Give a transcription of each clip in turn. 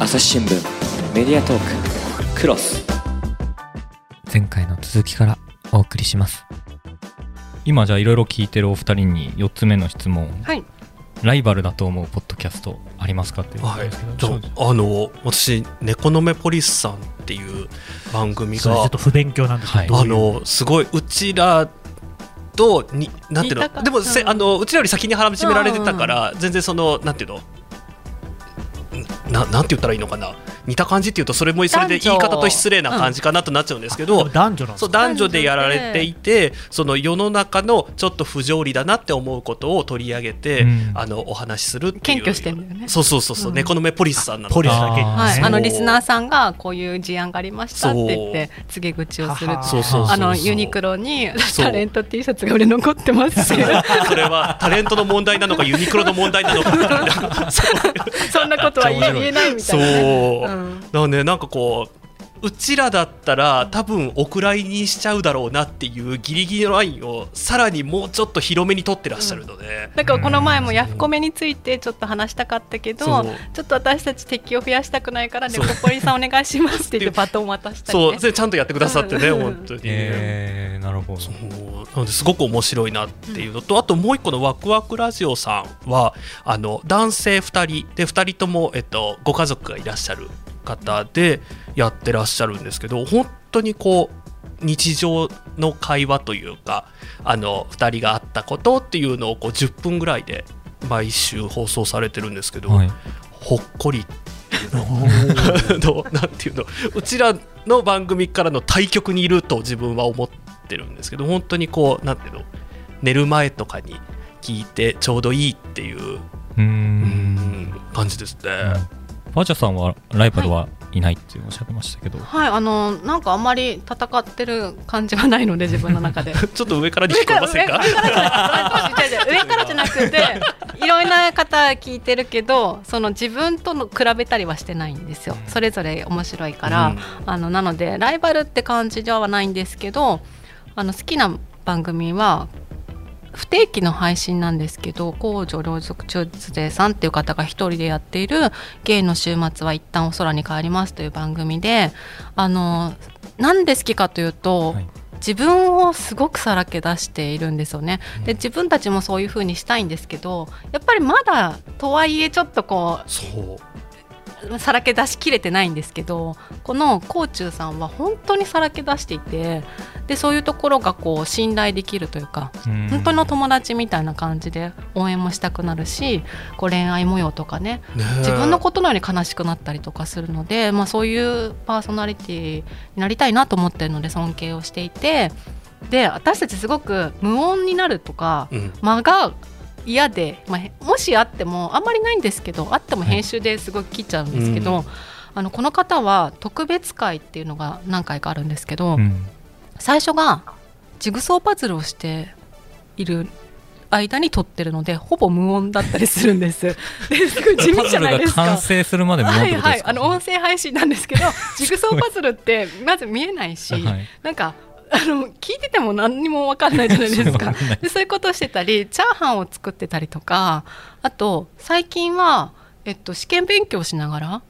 朝日新聞メディアトーククロス。前回の続きからお送りします。今じゃあいろいろ聞いてるお二人に4つ目の質問。はい。ライバルだと思うポッドキャストありますかっていう。はい。ああの私「猫の目ポリスさん」っていう番組がちょっと不勉強なんですけど、はい。あのすごいうちらとになんていうの？でもせうんあのうちらより先に始められてたから全然そのなんていうの？ななんて言ったらいいのかな。似た感じっていうとそれもそれで言い方と失礼な感じかなとなっちゃうんですけど、でも男女そうか男女でやられていてその世の中のちょっと不条理だなって思うことを取り上げて、うん。あのお話しするっていう。謙虚してんだよね。そうそうそうそう、うん猫の目ポリスさんなの。ポリスだけ。はい、そう。あのリスナーさんがこういう事案がありましたって言って告げ口をするそうそうそうあのユニクロにそうタレント T シャツが売れ残ってますし それはタレントの問題なのかユニクロの問題なのか。そ うそんなことは言えないみたそいうな。ね、だうんからねなんかこううちらだったら多分お蔵入りにしちゃうだろうなっていうギリギリのラインをさらにもうちょっと広めに取ってらっしゃるので、だからこの前もヤフコメについてちょっと話したかったけどちょっと私たち敵を増やしたくないからねそう。ポポリさんお願いしますって言 ってバトン渡したり、ね、そう。それちゃんとやってくださってね、うん。本当に。えー、なるほど。そう。なのですごく面白いなっていうのと、あともう一個のワクワクラジオさんはあの男性2人で2人とも、えっと、ご家族がいらっしゃる方でやってらっしゃるんですけど本当にこう日常の会話というかあの2人があったことっていうのをこう10分ぐらいで毎週放送されてるんですけど、はい。ほっこりの なんていうのうちらの番組からの対局にいると自分は思ってるんですけど本当にこうなんていうの寝る前とかに聞いてちょうどいいっていう、感じですね。ファーチャさんはライバルはいないっておっしゃってましたけど、はい。あのなんかあんまり戦ってる感じはないので 自分の中で。ちょっと上からに聞こえませんか？上からじゃなくて いろんな方聞いてるけどその自分との比べたりはしてないんですよ。それぞれ面白いから、うん。あのなのでライバルって感じではないんですけどあの好きな番組は不定期の配信なんですけど公序良俗中絶税さんっていう方が一人でやっている「ゲイの週末は一旦お空に帰ります」という番組であのなんで好きかというと、はい自分をすごくさらけ出しているんですよね。で自分たちもそういう風にしたいんですけどやっぱりまだとはいえちょっとこうさらけ出しきれてないんですけどこのコーチューさんは本当にさらけ出していてでそういうところがこう信頼できるというかうん。本当の友達みたいな感じで応援もしたくなるしこう恋愛模様とかねね自分のことのように悲しくなったりとかするので、まあ、そういうパーソナリティになりたいなと思ってるので尊敬をしていてで私たちすごく無音になるとかうん。間が嫌で、まあへ、もしあってもあんまりないんですけどあっても編集ですごい切っちゃうんですけど、うあのこの方は特別会っていうのが何回かあるんですけど、うん。最初がジグソーパズルをしている間に撮ってるのでほぼ無音だったりするんです。ですごい地味じゃないですか。パズルが完。成するまで無音っはいはい、あの音声配信なんですけどジグソーパズルってまず見えないし、はい。なんかあの聞いてても何にも分かんないじゃないですか。でそういうことをしてたりチャーハンを作ってたりとかあと最近は、えっと、試験勉強しながら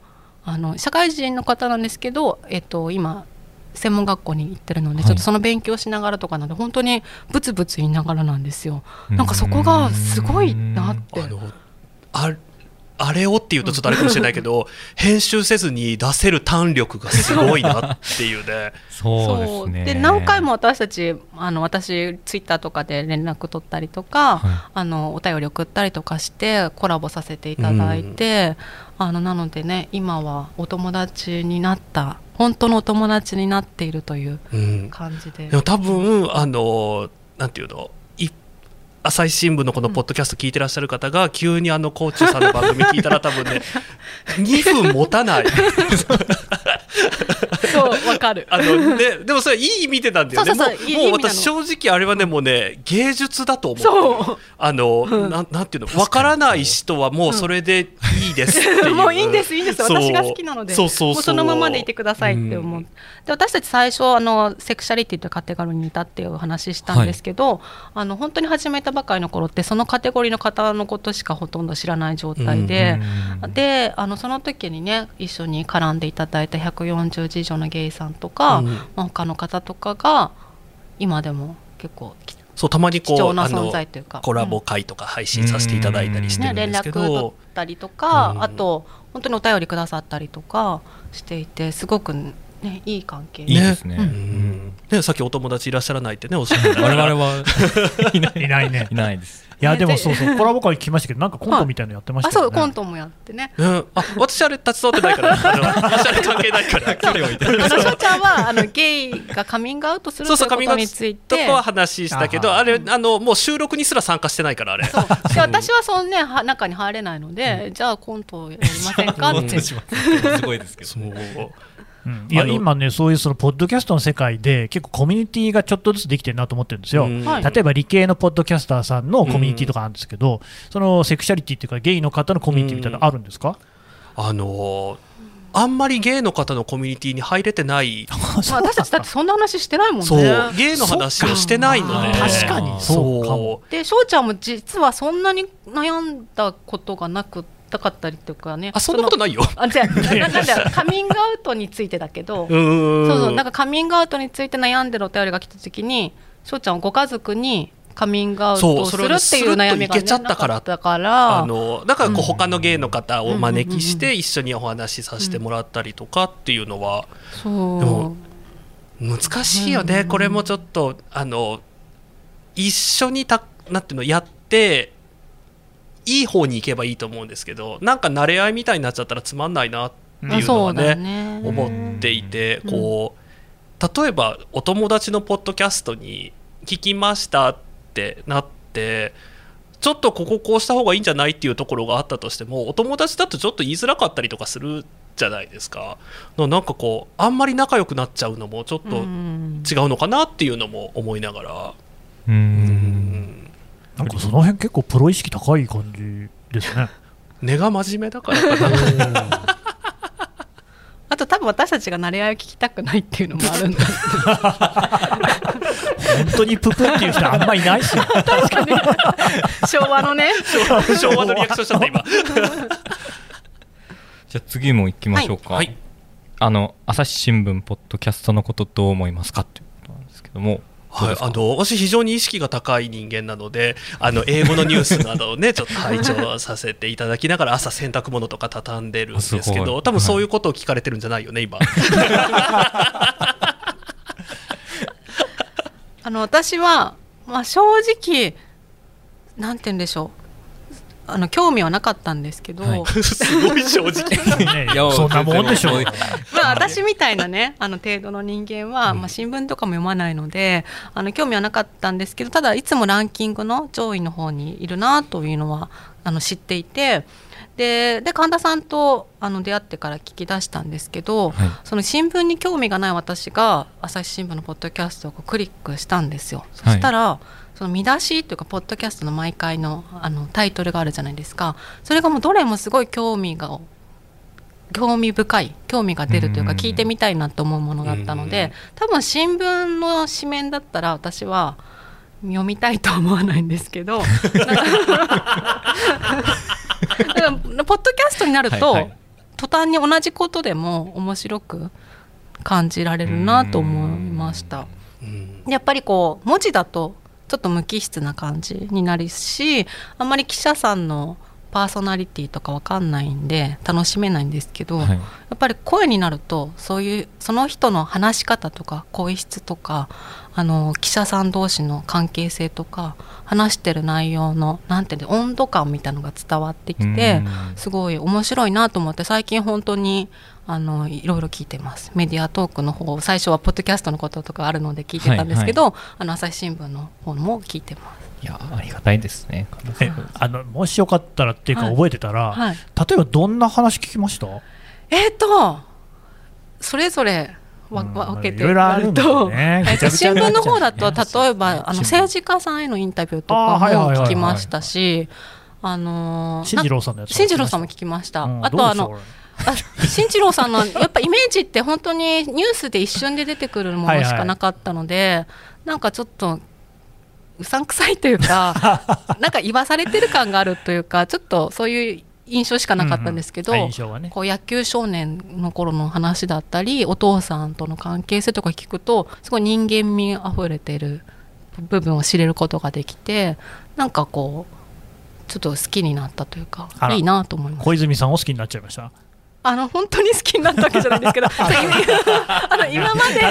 あの社会人の方なんですけど、えっと、今専門学校に行ってるので、はい。ちょっとその勉強しながらとかなので本当にブツブツ言いながらなんですよ。なんかそこがすごいなって。あのああれをっていうとちょっとあれかもしれないけど編集せずに出せる弾力がすごいなっていうね。そうですね。で何回も私たちあの私ツイッターとかで連絡取ったりとか、はあのお便り送ったりとかしてコラボさせていただいて、あのなのでね今はお友達になった本当のお友達になっているといううん。感じで。でも多分あのなんていうの？い朝日新聞のこのポッドキャスト聞いてらっしゃる方が急にあのコーチさんの番組聞いたら多分ね 2分持たない。そうわかる。あのね、でもそれいい意味でなんだよね。もう私正直あれはねもうね芸術だと思う。そう。あの、うん。なんなんていうのわからない人はもうそれでいいですっていう。もういいんですいいんです。私が好きなので。そうそうそう。もうそのままでいてくださいって思う、うん。で私たち最初あのセクシャリティというカテゴリーにいたっていう話したんですけど、あの本当に始めたばかりの頃ってそのカテゴリーの方のことしかほとんど知らない状態で、であのその時にね一緒に絡んでいただいた140次女のゲイさんとか、うん。まあ他の方とかが今でも結構きそうたまにこう貴重な存あの在というか。コラボ会とか配信させていただいたりしてね、るん連絡ですけど、取ったりとか、うん。あと本当にお便りくださったりとかしていてすごくねいい関係。いいですね。ううん。ん。ね、さっきお友達いらっしゃらないってねおっしゃってた。我々はいないいないね。いないです。いやねででもそうそう コラボ会聞きましたけどなんかコントみたいなのやってましあたよね。そうコントもやってね。うん、あ私あれ立ち添ってないから。私あれ関係ないから。距離置いて。あのしょうちゃんはあのゲイがカミングアウトするとそそういううことについて。とかは話したけどああれあのもう収録にすら参加してないからあれ。そう。で私はそのねは中に入れないので、じゃあコントやりませんかって。します。すごいですけど。そううん。いや今ねそういうそのポッドキャストの世界で結構コミュニティがちょっとずつできてるなと思ってるんですよ、うん。はい。例えば理系のポッドキャスターさんのコミュニティとかあるんですけど、そのセクシャリティっていうかゲイの方のコミュニティみたいなのあるんですか、あのあんまりゲイの方のコミュニティに入れてない。まあ、私たちだってそんな話してないもんね。そう。ゲイの話をしてないので。確かにそうかも。で翔ちゃんも実はそんなに悩んだことがなくったかったりとかね。あそんなことないよ。あじゃあ ななんだカミングアウトについてだけど、うーん。そうそうなんかカミングアウトについて悩んでるお便りが来た時に翔ちゃんはご家族にカミングアウトをするっていう悩みが、ね、ちゃったから。なから。あのだからこううん。他のゲイの方をお招きしうんて一緒にお話しさせてもらったりとかっていうのはそう。でも難しいよね、うん。これもちょっとあの一緒にたなんていうのやっていい方に行けばいいと思うんですけどなんか慣れ合いみたいになっちゃったらつまんないなっていうのそうだはね。ね思っていてうん。こう例えばお友達のポッドキャストに聞きましたってなってちょっとこここうした方がいいんじゃないっていうところがあったとしてもお友達だとちょっと言いづらかったりとかするじゃないですか。のなんかこうあんまり仲良くなっちゃうのもちょっとうん。違うのかなっていうのも思いながら、う。うんん、なんかその辺結構プロ意識高い感じですね。根が真面目だからかな。あと多分私たちが慣れ合いを聞きたくないっていうのもあるんだ。本当にププっていう人あんまいないし。確かに。昭和のね。昭和のリアクションしちゃった今。じゃあ次も行きましょうか。はい。あの朝日新聞ポッドキャストのことどう思いますかっていうことなんですけども。はいあの私非常に意識が高い人間なのであの英語のニュースなどをね ちょっと拝聴させていただきながら朝洗濯物とか畳んでるんですけど多分そういうことを聞かれてるんじゃないよね今。あの私は、まあ、正直なんて言うんでしょうあの興味はなかったんですけど、はい。すごい正直。ねいやそんなもんでしょ。うまあ、私みたいなねあの程度の人間は、まあ、新聞とかも読まないのであの興味はなかったんですけどただいつもランキングの上位の方にいるなというのはあの知っていてでで神田さんとあの出会ってから聞き出したんですけど、はい。その新聞に興味がない私が朝日新聞のポッドキャストをクリックしたんですよ。そしたら、その見出しというかポッドキャストの毎回のあのタイトルがあるじゃないですか。それがもうどれもすごい興味が興味深い興味が出るというかうん。聞いてみたいなと思うものだったので多分新聞の紙面だったら私は読みたいとは思わないんですけど だからポッドキャストになると、はいはい。途端に同じことでも面白く感じられるなと思いました。うん。やっぱりこう文字だとちょっと無機質な感じになるしあんまり記者さんのパーソナリティとかわかんないんで楽しめないんですけど、はい。やっぱり声になるとそういうその人の話し方とか声質とかあの記者さん同士の関係性とか話してる内容のなんていうの温度感みたいのが伝わってきてうん。すごい面白いなと思って最近本当にあのいろいろ聞いてます。メディアトークの方最初はポッドキャストのこととかあるので聞いてたんですけど、あの朝日新聞の方も聞いてます。いやありがたいですね。あのもしよかったらっていうかはい。覚えてたら、はい。例えばどんな話聞きました？えっ、とそれぞれわうん分けていろいろあるんだよねえっと新聞の方だと例えばあの政治家さんへのインタビューとかもはいはいはい聞きましたしあのー進次郎さんのやつ進次郎さんも聞きました、うんあとあのどうでしょうあ進次郎さんのやっぱイメージって本当にニュースで一瞬で出てくるものしかなかったので、なんかちょっとうさんくさいというか なんか言わされてる感があるというかちょっとそういう印象しかなかったんですけど、うんうんね。こう野球少年の頃の話だったりお父さんとの関係性とか聞くとすごい人間味あふれてる部分を知れることができてなんかこうちょっと好きになったというかいいなと思います。小泉さんを好きになっちゃいました？あの本当に好きになったわけじゃないんですけど あの今まで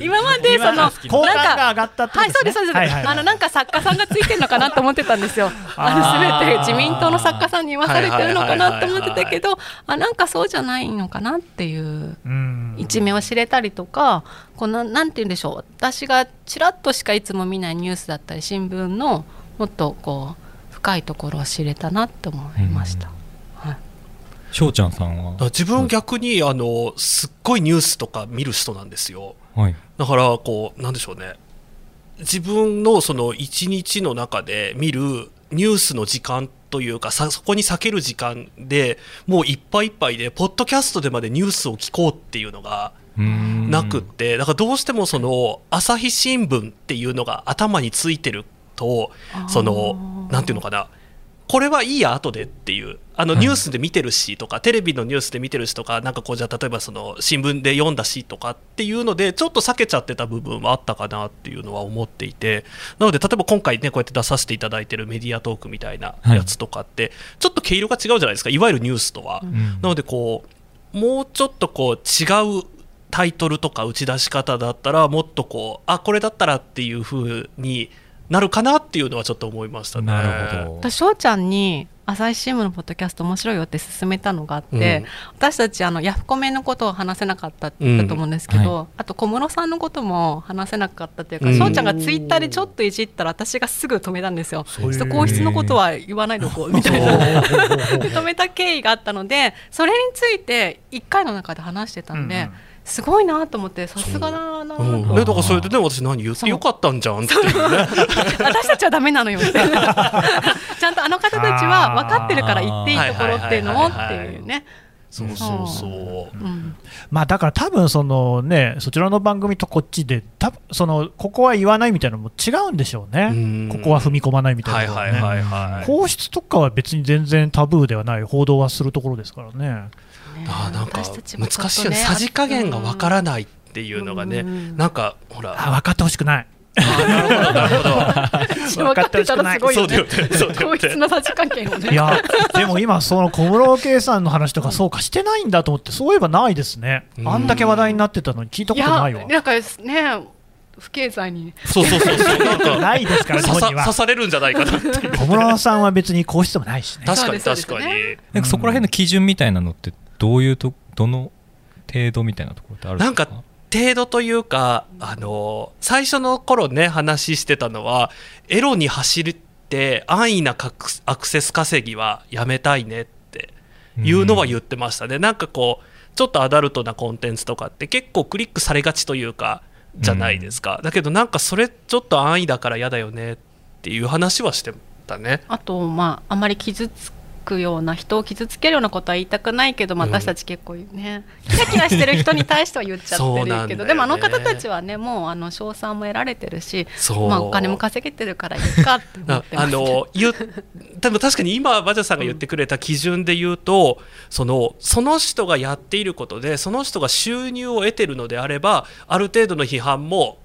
今までそのなんかが上がったってこはい、そうです、そうです。はいはいはいあの、なんか作家さんがついてるのかなと思ってたんですよ。あの、すべて自民党の作家さんに言わされてるのかなと思ってたけど、あ、なんかそうじゃないのかなっていう。うん一面を知れたりとか、このなんて言うんでしょう。私がちらっとしかいつも見ないニュースだったり、新聞のもっとこう深いところを知れたなって思いました。はい。翔ちゃんさんは？自分逆にあのすっごいニュースとか見る人なんですよ。はい。だからこうなんでしょうね。自分のその一日の中で見るニュースの時間というかさそこに避ける時間でもういっぱいいっぱいでポッドキャストでまでニュースを聞こうっていうのがなくってだからどうしてもその朝日新聞っていうのが頭についてるとそのなんていうのかな。これはいいや後でっていうあのはいニュースで見てるしとか、テレビのニュースで見てるしとかなんかこうじゃあ例えばその新聞で読んだしとかっていうのでちょっと避けちゃってた部分はあったかなっていうのは思っていてなので例えば今回ねこうやって出させていただいてるメディアトークみたいなやつとかって、ちょっと毛色が違うじゃないですかいわゆるニュースとは。うんなのでこうもうちょっとこう違うタイトルとか打ち出し方だったらもっとこうあこれだったらっていう風になるかなっていうのはちょっと思いましたね。なるほど私翔ちゃんに朝日新聞のポッドキャスト面白いよって勧めたのがあって、うん。私たちあのヤフコメのことを話せなかったって言ったと思うんですけど、うん。はあと小室さんのことも話せなかったというかうん。翔、ちゃんがツイッターでちょっといじったら私がすぐ止めたんですよ。ちょっと皇室のことは言わないでおこうみたいな。で止 めた経緯があったのでそれについて1回の中で話してたんで、うんうんすごいなと思ってさすがだなと。う。ん。思ってね、だからそれでね私何言ってよかったんじゃんっていうね。私たちはダメなのよみたいなちゃんとあの方たちは分かってるから言っていいところっていうのをっていうね。そうそうそう。うん。まあだから多分そのねそちらの番組とこっちで多分そのここは言わないみたいなのも違うんでしょうね。うん。ここは踏み込まないみたはいいなのはね、はいはいはい。皇室とかは別に全然タブーではない。報道はするところですからねあーなんか難しいよね。さじ加減がわからないっていうのがね、うん。なんかほら。あ分かってほしくない。なるほどなるほど。分かってたらすごいよね。そうだよねそうだよ皇室ねのさじ加減をね。いやでも今その小室圭さんの話とかそうかしてないんだと思ってそういえばないですね。うん。あんだけ話題になってたのに聞いたいことないわ。やなんかね不経済に。そうそうそうそう。なんかないですから日刺刺されるんじゃないかな小室さんは別に皇室でもないしね。確かに確かに、なんかそこら辺の基準みたいなのってどういうとどの程度みたいなところってあるんですか？なん程度というかあの最初の頃ね話してたのはエロに走って安易なアクセス稼ぎはやめたいねっていうのは言ってましたね、なんかこうちょっとアダルトなコンテンツとかって結構クリックされがちというかじゃないですか、だけどなんかそれちょっと安易だから嫌だよねっていう話はしてたね。あとまああまり傷つくような人を傷つけるようなことは言いたくないけど、私たち結構ねキラキラしてる人に対しては言っちゃってるけどでもあの方たちはねもうあの賞賛も得られてるしそう、まあ、お金も稼げてるからいいかって思あってます。あの言う多分確かに今バジャさんが言ってくれた基準で言うと、そのその人がやっていることでその人が収入を得てるのであればある程度の批判も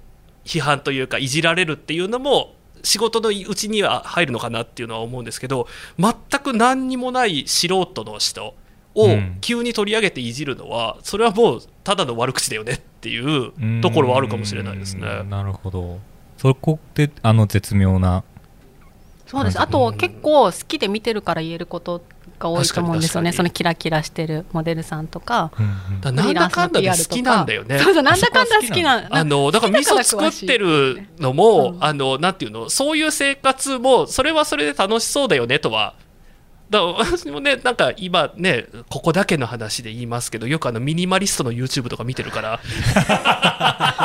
批判というかいじられるっていうのも仕事のうちには入るのかなっていうのは思うんですけど全く何にもない素人の人をうん。急に取り上げていじるのはそれはもうただの悪口だよねっていううん。ところはあるかもしれないですね。なるほど。そこであの絶妙な。そうです。あと結構好きで見てるから言えることが多いと思うんですよね。そのキラキラしてるモデルさんとか。うんうん。だからなんだかんだで好きなんだよね。そうそうなんだかんだ好きなあのだから味噌作ってるのも、うん。あのなんていうの？そういう生活もそれはそれで楽しそうだよねとはだから 私もねなんか今ねここだけの話で言いますけどよくあのミニマリストの YouTube とか見てるから。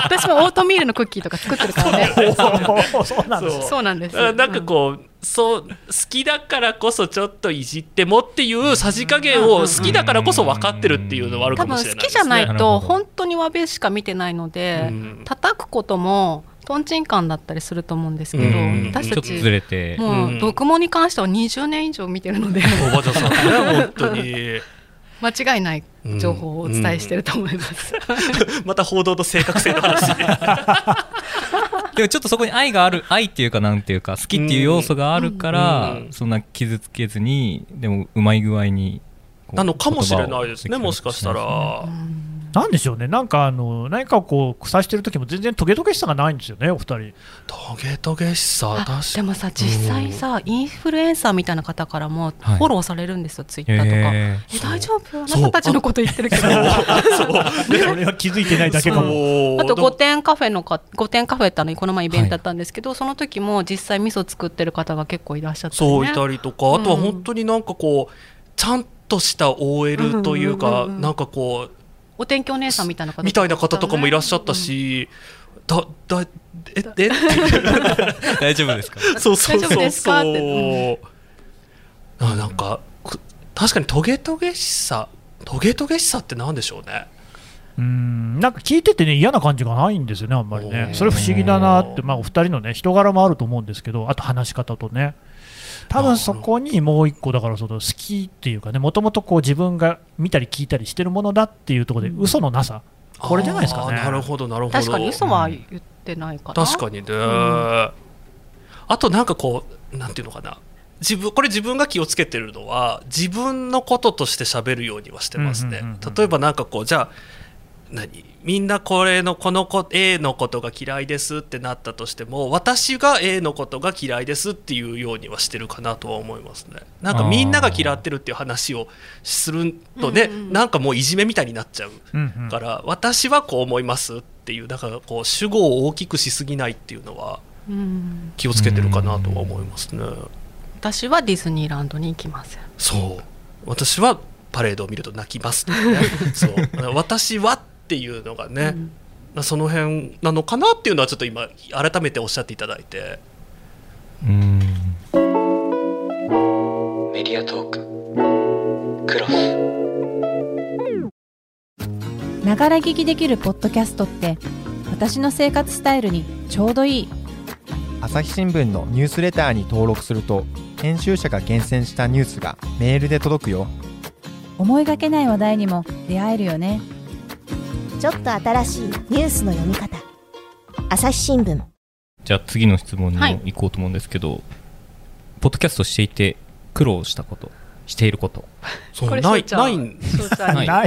私もオートミールのクッキーとか作ってるからね。お そうなんですそう。そうなんです。だからなんかこう、そう好きだからこそちょっといじってもっていうさじ加減を好きだからこそ分かってるっていうのはあるか多分もしれないですね。好きじゃないと本当に和べしか見てないので、うん。叩くこともとんちんカンだったりすると思うんですけど、うん私たちょっとずちれて。もううん。読モに関しては20年以上見てるのでおばちゃんさんね本当に。間違いない情報をお伝えしてると思います。また報道の正確性の話。で でもちょっとそこに愛がある愛っていうかなんていうか好きっていう要素があるから、うんそんな傷つけずにでもうまい具合になのかもしれないですねもしかしたら。なんでしょうね、なんかあの何かをこう腐してる時も全然トゲトゲしさがないんですよね、お二人。トゲトゲしさあ確かでもさ実際さインフルエンサーみたいな方からもはい。フォローされるんですよ、ツイッターとか。へえ大丈夫？あなたたちのこと言ってるけど。そう。それは気づいてないだけかも。あと5点カフェのか5点カフェってあのこの前イベントだったんですけど、その時も実際味噌作ってる方が結構いらっしゃって、ね、そういたりとか。あとはうん。本当になんかこうちゃんとした OL というかうんうんうんうん。なんかこうお天気お姉さんみたいな方みたいな方とかもいらっしゃったし、だだええ？って 大丈夫ですか？そうそう大丈夫そうですか？っそうあなんかく確かにトゲトゲしさトゲトゲしさってなんでしょうね。うん。なんか聞いててね、嫌な感じがないんですよね、あんまりね。それ不思議だなって、まあ、お二人のね、人柄もあると思うんですけど、あと話し方とね。多分そこにもう一個、だからその好きっていうかね、もともとこう自分が見たり聞いたりしてるものだっていうところで、嘘のなさ、これじゃないですかね。なるほどなるほど。確かに嘘は言ってないかな、確かにね、あとなんかこうなんていうのかな。自分これ自分が気をつけてるのは自分のこととして喋るようにはしてますね、うんうんうんうん。例えばなんかこうじゃあ何？みんなこれのこの子 A のことが嫌いですってなったとしても私が A のことが嫌いですっていうようにはしてるかなとは思いますね。なんかみんなが嫌ってるっていう話をするとね、うんうんうん。なんかもういじめみたいになっちゃううんうん。から私はこう思いますっていうだからこう主語を大きくしすぎないっていうのはうん、気をつけてるかなとは思いますね。私はディズニーランドに行きません。そう。私はパレードを見ると泣きますとかね。そう。私はっていうのがね、その辺なのかなっていうのはちょっと今改めておっしゃっていただいて。うん。メディアトーク。クロス。ながら聞きできるポッドキャストって私の生活スタイルにちょうどいい。朝日新聞のニュースレターに登録すると編集者が厳選したニュースがメールで届くよ。思いがけない話題にも出会えるよねちょっと新しいニュースの読み方。朝日新聞。じゃあ次の質問にはい。行こうと思うんですけど、ポッドキャストしていて苦労したことしていること。そうないないない。ない。んですけどちょっとね な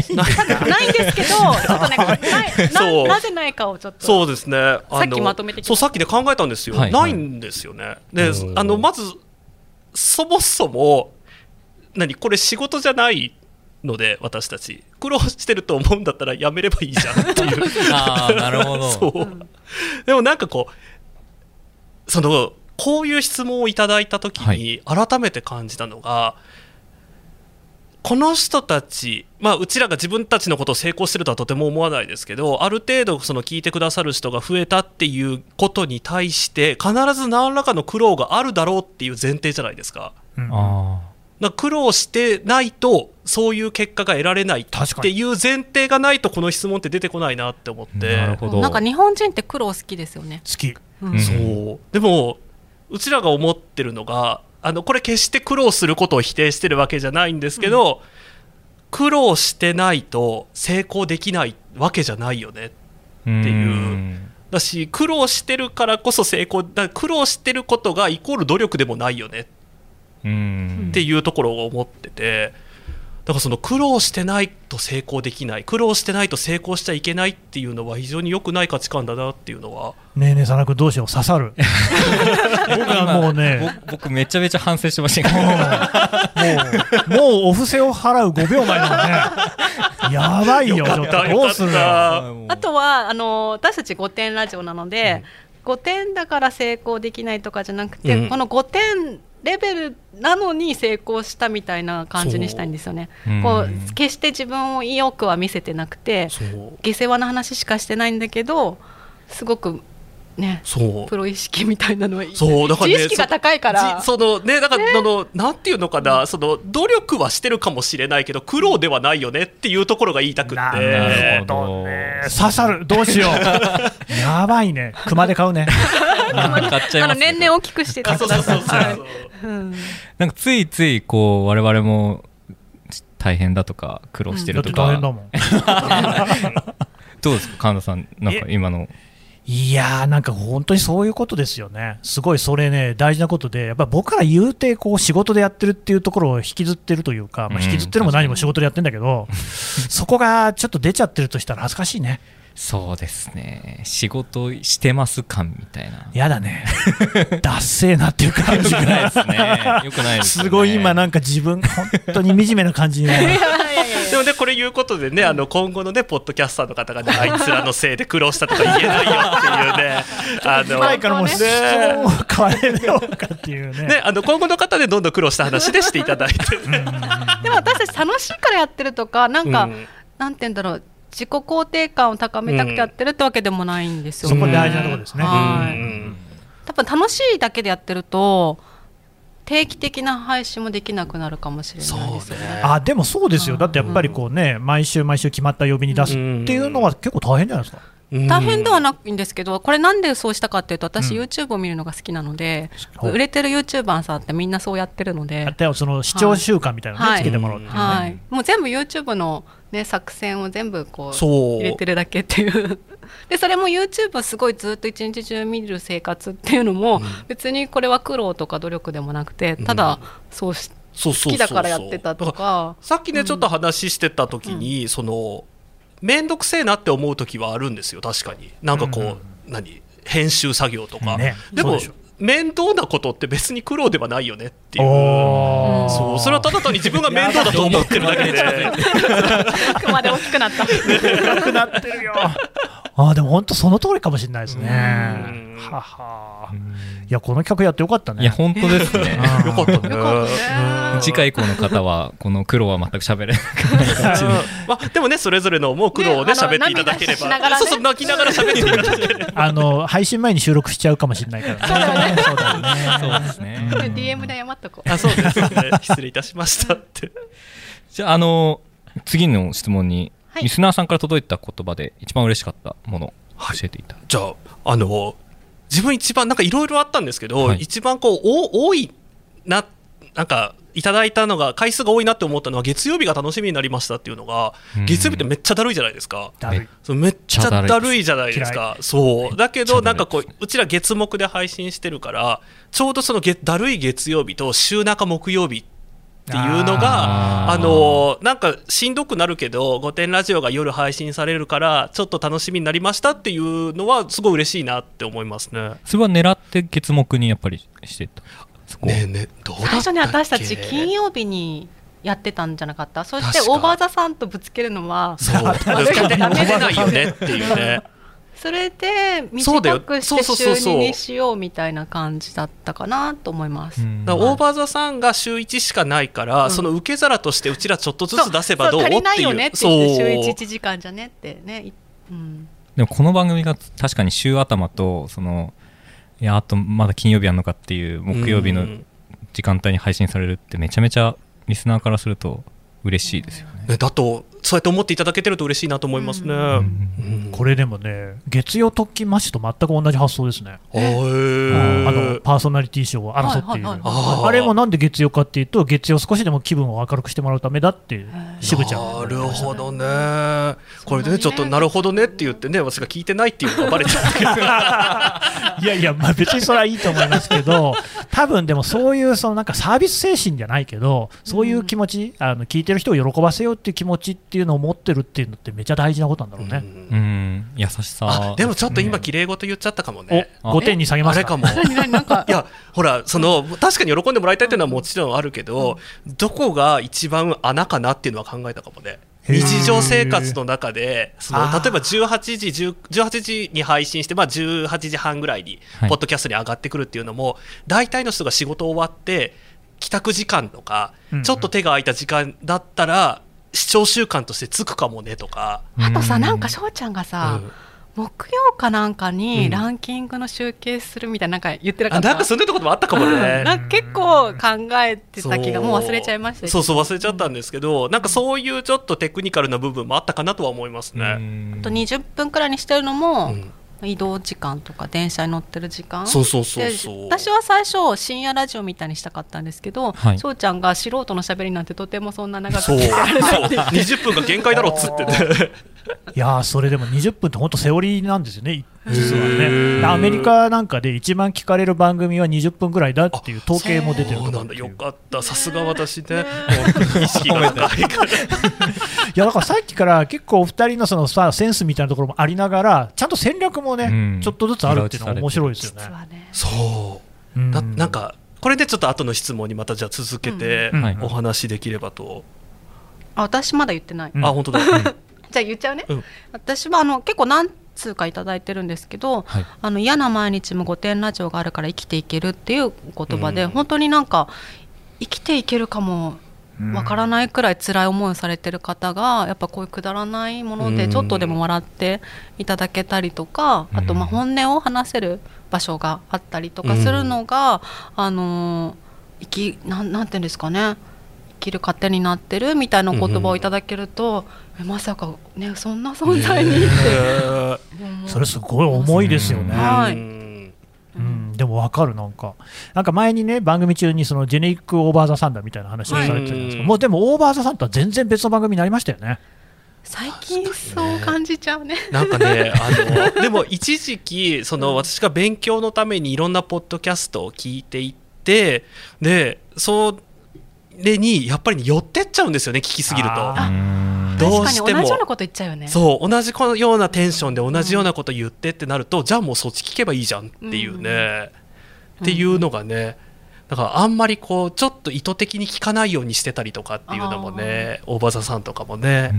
いそう。ななぜないかをちょっと。そうですね。さっきまとめてきました。そうさっきで考えたんですよ、はい。ないんですよね。でうんあのまずそもそも何これ仕事じゃないので私たち。苦労してると思うんだったらやめればいいじゃんっていう。ああなるほど。そう、でもなんかこうそのこういう質問をいただいた時に改めて感じたのが、この人たち、まあ、うちらが自分たちのことを成功してるとはとても思わないですけどある程度その聞いてくださる人が増えたっていうことに対して必ず何らかの苦労があるだろうっていう前提じゃないですか。うん。あ苦労してないとそういう結果が得られないっていう前提がないとこの質問って出てこないなって思って。なるほど。なんか日本人って苦労好きですよね、好き。うん。うん。そう。でもうちらが思ってるのがあのこれ決して苦労することを否定してるわけじゃないんですけど、苦労してないと成功できないわけじゃないよねーっていう。ん。だし苦労してるからこそ成功だ苦労してることがイコール努力でもないよねう。んっていうところを思っててだからその苦労してないと成功できない苦労してないと成功しちゃいけないっていうのは非常に良くない価値観だなっていうのはねえねえ、佐野君どうしよう、刺さる？僕はもうね、ぼ僕めちゃめちゃ反省してましたけどもう、もうお布施を払う5秒前なのね。やばいよ、ちょっと。どうする。あとはあの私たち5点ラジオなので、5点だから成功できないとかじゃなくて、うんこの5点レベルなのに成功したみたいな感じにしたいんですよね。う。んこう決して自分を意欲は見せてなくて下世話な話しかしてないんだけどすごくね。そう。プロ意識みたいなのはそうだからね自意識が高いから。じそのねだから、そのなんていうのかな、その努力はしてるかもしれないけど苦労ではないよねっていうところが言いたくって。なるるほどね。刺さるどうしよう。やばいね。熊で買うね。買っちゃいますね年々大きくしてあそうそうそうそう、はいう。んなんかついついこう我々も大変だとか苦労してだってるとか、大変だもん。どうですか神田さん。なんか今のいやーなんか本当にそういうことですよね、すごいそれね、大事なことで、やっぱり僕ら言うてこう仕事でやってるっていうところを引きずってるというか、まあ、うん。引きずってるのも何も仕事でやってるんだけど、そこがちょっと出ちゃってるとしたら恥ずかしいね、そうですね。仕事してます感みたいな。やだね、ダッセーなっていう感じよくないでが、すね。よくないです、ね、すごい今、なんか自分、本当に惨めな感じになる。でもねこれ言うことでねあの今後のねポッドキャスターの方がねあいつらのせいで苦労したとか言えないよっていうね。あの前からもう質ね問を変えようかっていうね。ね、あの今後の方でどん。どん苦労した話でしていただいて、でも私たち楽しいからやってるとかなんか、うん。なんて言うんだろう自己肯定感を高めたくてやってるってわけでもないんですよね。そこ大事なところですね。はいうん多分楽しいだけでやってると定期的な配信もできなくなるかもしれないですよね。あでもそうですよ、だってやっぱりこうね、毎週毎週決まった曜日に出すっていうのは結構大変じゃないですか。大変ではないんですけどこれなんでそうしたかっていうと私、うん。YouTube を見るのが好きなので、売れてる YouTuber さんってみんなそうやってるのでその視聴習慣みたいなのをね、はい。つけてもらうっていうね。はい、もう全部 YouTube の、ね、作戦を全部こうそう。入れてるだけっていう。でそれも YouTube をすごいずっと一日中見る生活っていうのも、別にこれは苦労とか努力でもなくてただそうし、う好きだからやってたとか。さっきねちょっと話してた時に、その面倒くせえなって思う時はあるんですよ確かに。なんかこう、何？編集作業とか、ね。でも面倒なことって別に苦労ではないよねっていう。そう。それはただ単に自分が面倒だと思ってるだけで。熊で大きくなった。なくなってるよ。あーでも本当その通りかもしれないですね。うん。はは。いやこの企画やってよかったね。いや本当ですね。うん。よかったね。よかったね。次回以降の方はこの苦労は全く喋れないまあ、でもねそれぞれの思う苦労をね喋っていただければ、涙しながらね。そうそう泣きながら喋っていただければあの配信前に収録しちゃうかもしれないからね。そうだよね。そうですね。DM で謝っとこう。あそうです。ね 失礼いたしました。ってじゃああの次の質問に、はい。リスナーさんから届いた言葉で一番嬉しかったものはい。教えていた、じゃああの自分一番なんかいろいろあったんですけど、はい。一番こうお多いななんかいただいたのが回数が多いなって思ったのは月曜日が楽しみになりましたっていうのがうん。月曜日ってめっちゃだるいじゃないですか。めっちゃだるいじゃないです嫌か。そう。だけどなんかこううちら月目で配信してるからちょうどその月だるい月曜日と週中木曜日っていうのがあのなんかしんどくなるけど「御殿ラジオ」が夜配信されるからちょっと楽しみになりましたっていうのはすごい嬉しいなって思いますね。それは狙って月目にやっぱりしてた？ねえねえどうだったっけ？最初に私たち金曜日にやってたんじゃなかった？そしてオーバーザさんとぶつけるのはそう。悪いダメでないよねっていう。ね。それで短くしてそうそうそうそう週2にしようみたいな感じだったかなと思います。うんだからオーバーザさんが週1しかないから、うん。その受け皿としてうちらちょっとずつ出せばどう？そう足りないよねって言って週そう。1、1時間じゃねってね。いうん、でもこの番組が確かに週頭とそのいやあとまだ金曜日やるのかっていう木曜日のうん。時間帯に配信されるってめちゃめちゃリスナーからすると嬉しいですよね。ねだとそうやって思っていただけてると嬉しいなと思いますね。うん。うん。これでもね、月曜特勤マッシュと全く同じ発想ですね。あー。あのパーソナリティ賞を争っている、はいはいはいあれもなんで月曜かっていうと、月曜少しでも気分を明るくしてもらうためだって、渋ちゃんはなるほどね。これでねちょっとなるほどねって言ってね私が聞いてないっていうのがバレちゃったけど。いやいや、まあ、別にそれはいいと思いますけど、多分でもそういうそのなんかサービス精神じゃないけど、そういう気持ち、あの聞いてる人を喜ばせようっていう気持ちっていうのを持ってるっていうのって、めちゃ大事なことなんだろうね。うん。優しさ。あでもちょっと今綺麗事言っちゃったかもね。お5点に下げますかあれかも。いやほらその確かに喜んでもらいたいっていうのはもちろんあるけど、どこが一番穴かなっていうのは考えたかもね日常生活の中でその例えば18時10 18時に配信して、まあ、18時半ぐらいにはい。ポッドキャストに上がってくるっていうのも、大体の人が仕事終わって帰宅時間とか、うんうん。ちょっと手が空いた時間だったら視聴習慣としてつくかもねとか。あとさうなんか翔ちゃんがさ、うん木曜かなんかうん。にランキングの集計するみたいななんか言ってなかった、あなんかそんなところもあったかもね。なんか結構考えてた気がもう忘れちゃいました。そうそう忘れちゃったんですけどなんかそういうちょっとテクニカルな部分もあったかなとは思いますね。ん。あと20分くらいにしてるのも、うん。移動時間とか電車に乗ってる時間。そうそうそうでそう。私は最初深夜ラジオみたいにしたかったんですけどはい。翔、ちゃんが素人のしゃべりなんてとてもそんな長くそう。聞いてられないそう。20分が限界だろっつってね。いやーそれでも20分って本当セオリーなんですよね、実はね。アメリカなんかで一番聞かれる番組は20分ぐらいだっていう統計も出てるとよかった。さすが私ね。意識が高い。からいやだからさっきから結構お二人のそのさセンスみたいなところもありながらちゃんと戦略もね、うん。ちょっとずつあるっていうのが面白いですよね。ね。そう。うん。ななんかこれでちょっと後の質問にまたじゃあ続けてお話できればと、あ私まだ言ってない、うん。あ本当だ、じゃあ言っちゃうね、うん。私はあの結構何通かいただいてるんですけど、はい。あの嫌な毎日も御殿ラジオがあるから生きていけるっていう言葉で、うん。本当になんか生きていけるかもわからないくらい辛い思いをされてる方がやっぱこういうくだらないものうん。でちょっとでも笑っていただけたりとか、あとまあ本音を話せる場所があったりとかするのが、あのー生きなんなんていうんですかね。生きる糧になってるみたいな言葉をいただけると、えまさかねそんな存在にって。それすごい重いですよね。ーはい。うん。うん、でも分かるなんか。なんか前にね番組中にそのジェネリック・オーバー・ザ・サンダーみたいな話をされてたじゃないですか、はいもうでもオーバー・ザ・サンダーは全然別の番組になりましたよね。最近そう感じちゃうね。なんかねあのでも一時期その私が勉強のためにいろんなポッドキャストを聞いていってでそれにやっぱりね寄ってっちゃうんですよね聞きすぎると。どうしても。同じようなこと言っちゃうよね。そう同じようなテンションで同じようなこと言ってってなると、じゃあもうそっち聞けばいいじゃんっていうね、っていうのがねだからあんまりこうちょっと意図的に聞かないようにしてたりとかっていうのもね大場座さんとかもね、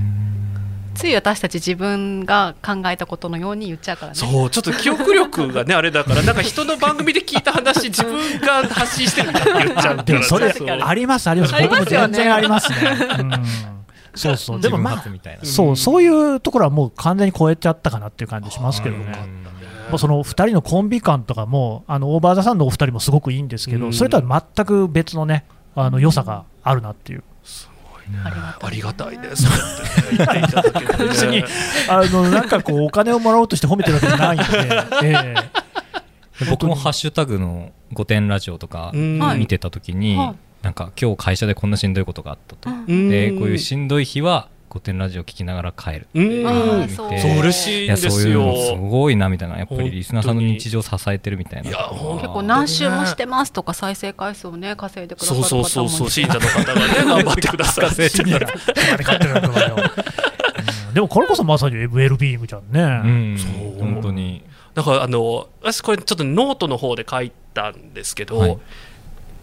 つい私たち自分が考えたことのように言っちゃうからね。そうちょっと記憶力がねあれだから なんか人の番組で聞いた話自分が発信してるみたいに言っちゃうでもそれありますあります。あり僕もますよね。全然ありますね、うん、そうそうでもまあみたいな。そうそういうところはもう完全に超えちゃったかなっていう感じしますけど。ね。その2人のコンビ感とかもあのオーバーザさんのお二人もすごくいいんですけど、うん。それとは全く別のねあの良さがあるなっていう、ありがたいです。そうやってね言っていただけてね別に。あのなんかこうお金をもらおうとして褒めてるわけじゃないんで、ええ。僕もハッシュタグの「御殿ラジオ」とか見てた時に、はい。なんか今日会社でこんなしんどいことがあったと、うん。でこういうしんどい日は御殿ラジオ聞きながら帰るうん。そう。嬉しいんいやそういうですよのすごいなみたいな。やっぱりリスナーさんの日常を支えてるみたいな。いや本結構何周もしてますとか再生回数をね稼いでくださそうる方もそうそうそう信者の方がね頑張ってください信じたら金買ってるわけだようん。でもこれこそまさにウェルビーイングじゃんね、うん。そう。本当に。だからあの私これちょっとノートの方で書いたんですけど、はい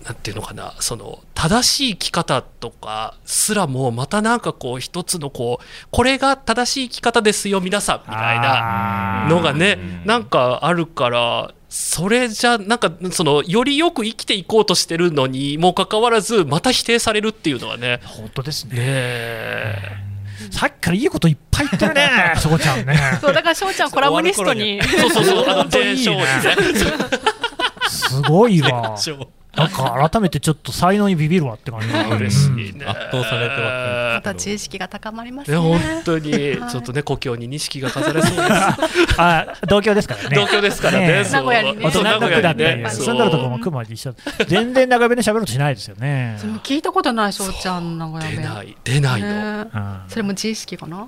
なんていうのかなその正しい生き方とかすらもまたなんかこう一つのこうこれが正しい生き方ですよ皆さんみたいなのがねうんなんかあるからそれじゃなんかそのよりよく生きていこうとしてるのにもかかわらずまた否定されるっていうのはね。本当ですね。ねえ。さっきからいいこといっぱい言ってるねしょこちゃんね。そうだから翔ちゃんコラムニストに。そうそうそうあの本当にいいね。全勝にね。すごいわなんか改めてちょっと才能にビビるわって感じ。嬉しいね。圧倒されてはまた知識が高まりますね、ね。本当にちょっとね故郷に錦が飾れそうです。あ同郷ですからね。東京ですからね。ね名古屋にね。そう大人の区だって、ね。そう住んだるところも熊で一緒。全然長弁で喋ろうとしないですよね。それも聞いたことない翔ちゃん名古屋弁。出ない出ないの。それも自意識かな？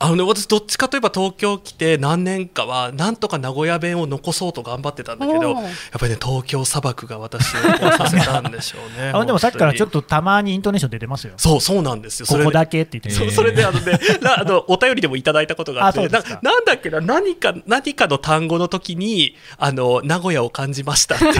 あのね、私どっちかといえば東京来て何年かはなんとか名古屋弁を残そうと頑張ってたんだけどやっぱりね東京砂漠が私をさせたんでしょうねあでもさっきからちょっととたまにイントネーション出てますよ。そうそうなんですよ。それで。ここだけって言ってそそれであのね、なあのお便りでもいただいたことがあってなんだっけな何か何かの単語の時にあの名古屋を感じましたっていう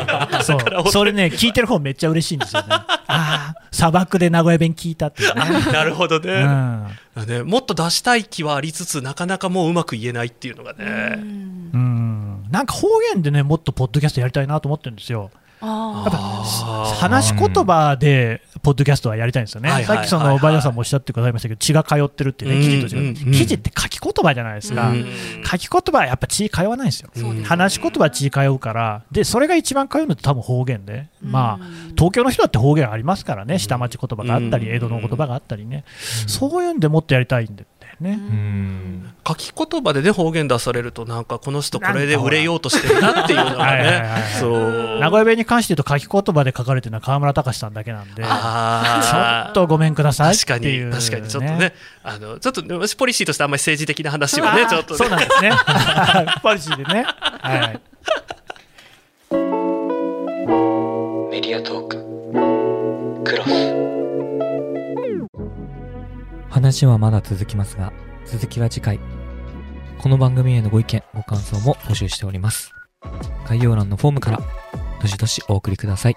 そう。それね、聞いてる方めっちゃ嬉しいんですよね。ああ、砂漠で名古屋弁聞いたっていうね。なるほどうね,、んね。もっと出したい気はありつつなかなかもううまく言えないっていうのがね、うん。なんか方言でね、もっとポッドキャストやりたいなと思ってるんですよ。あやっぱあー。話し言葉で、ポッドキャストはやりたいんですよね。はいはいさっきそのバイダさんもおっしゃってくださいましたけど、血が通ってるっていうね、記事と違う。うん。うん。うん。記事って書き言葉じゃないですか。うん。書き言葉はやっぱ血通わないんですよ。そうですね話し言葉は血通うから、で、それが一番通うのって多分方言で、まあ、東京の人だって方言ありますからね、下町言葉があったり、うん。江戸の言葉があったりね、そういうんでもっとやりたいんだよね。うん。書き言葉でね方言出されるとなんかこの人これで売れようとしてるなっていうのがね。はいそう。名古屋弁に関して言うと、書き言葉で書かれてるのは河村隆さんだけなんで、ちょあーっとごめんくださいっ確かに確かに。ちょっとねあのちょっと私ポリシーとしてあんまり政治的な話はねちょっとね。そうなんですね。ポリシーでね。はい。メディアトーク。クロス話はまだ続きますが、続きは次回。この番組へのご意見、ご感想も募集しております。概要欄のフォームから、どしどしお送りください。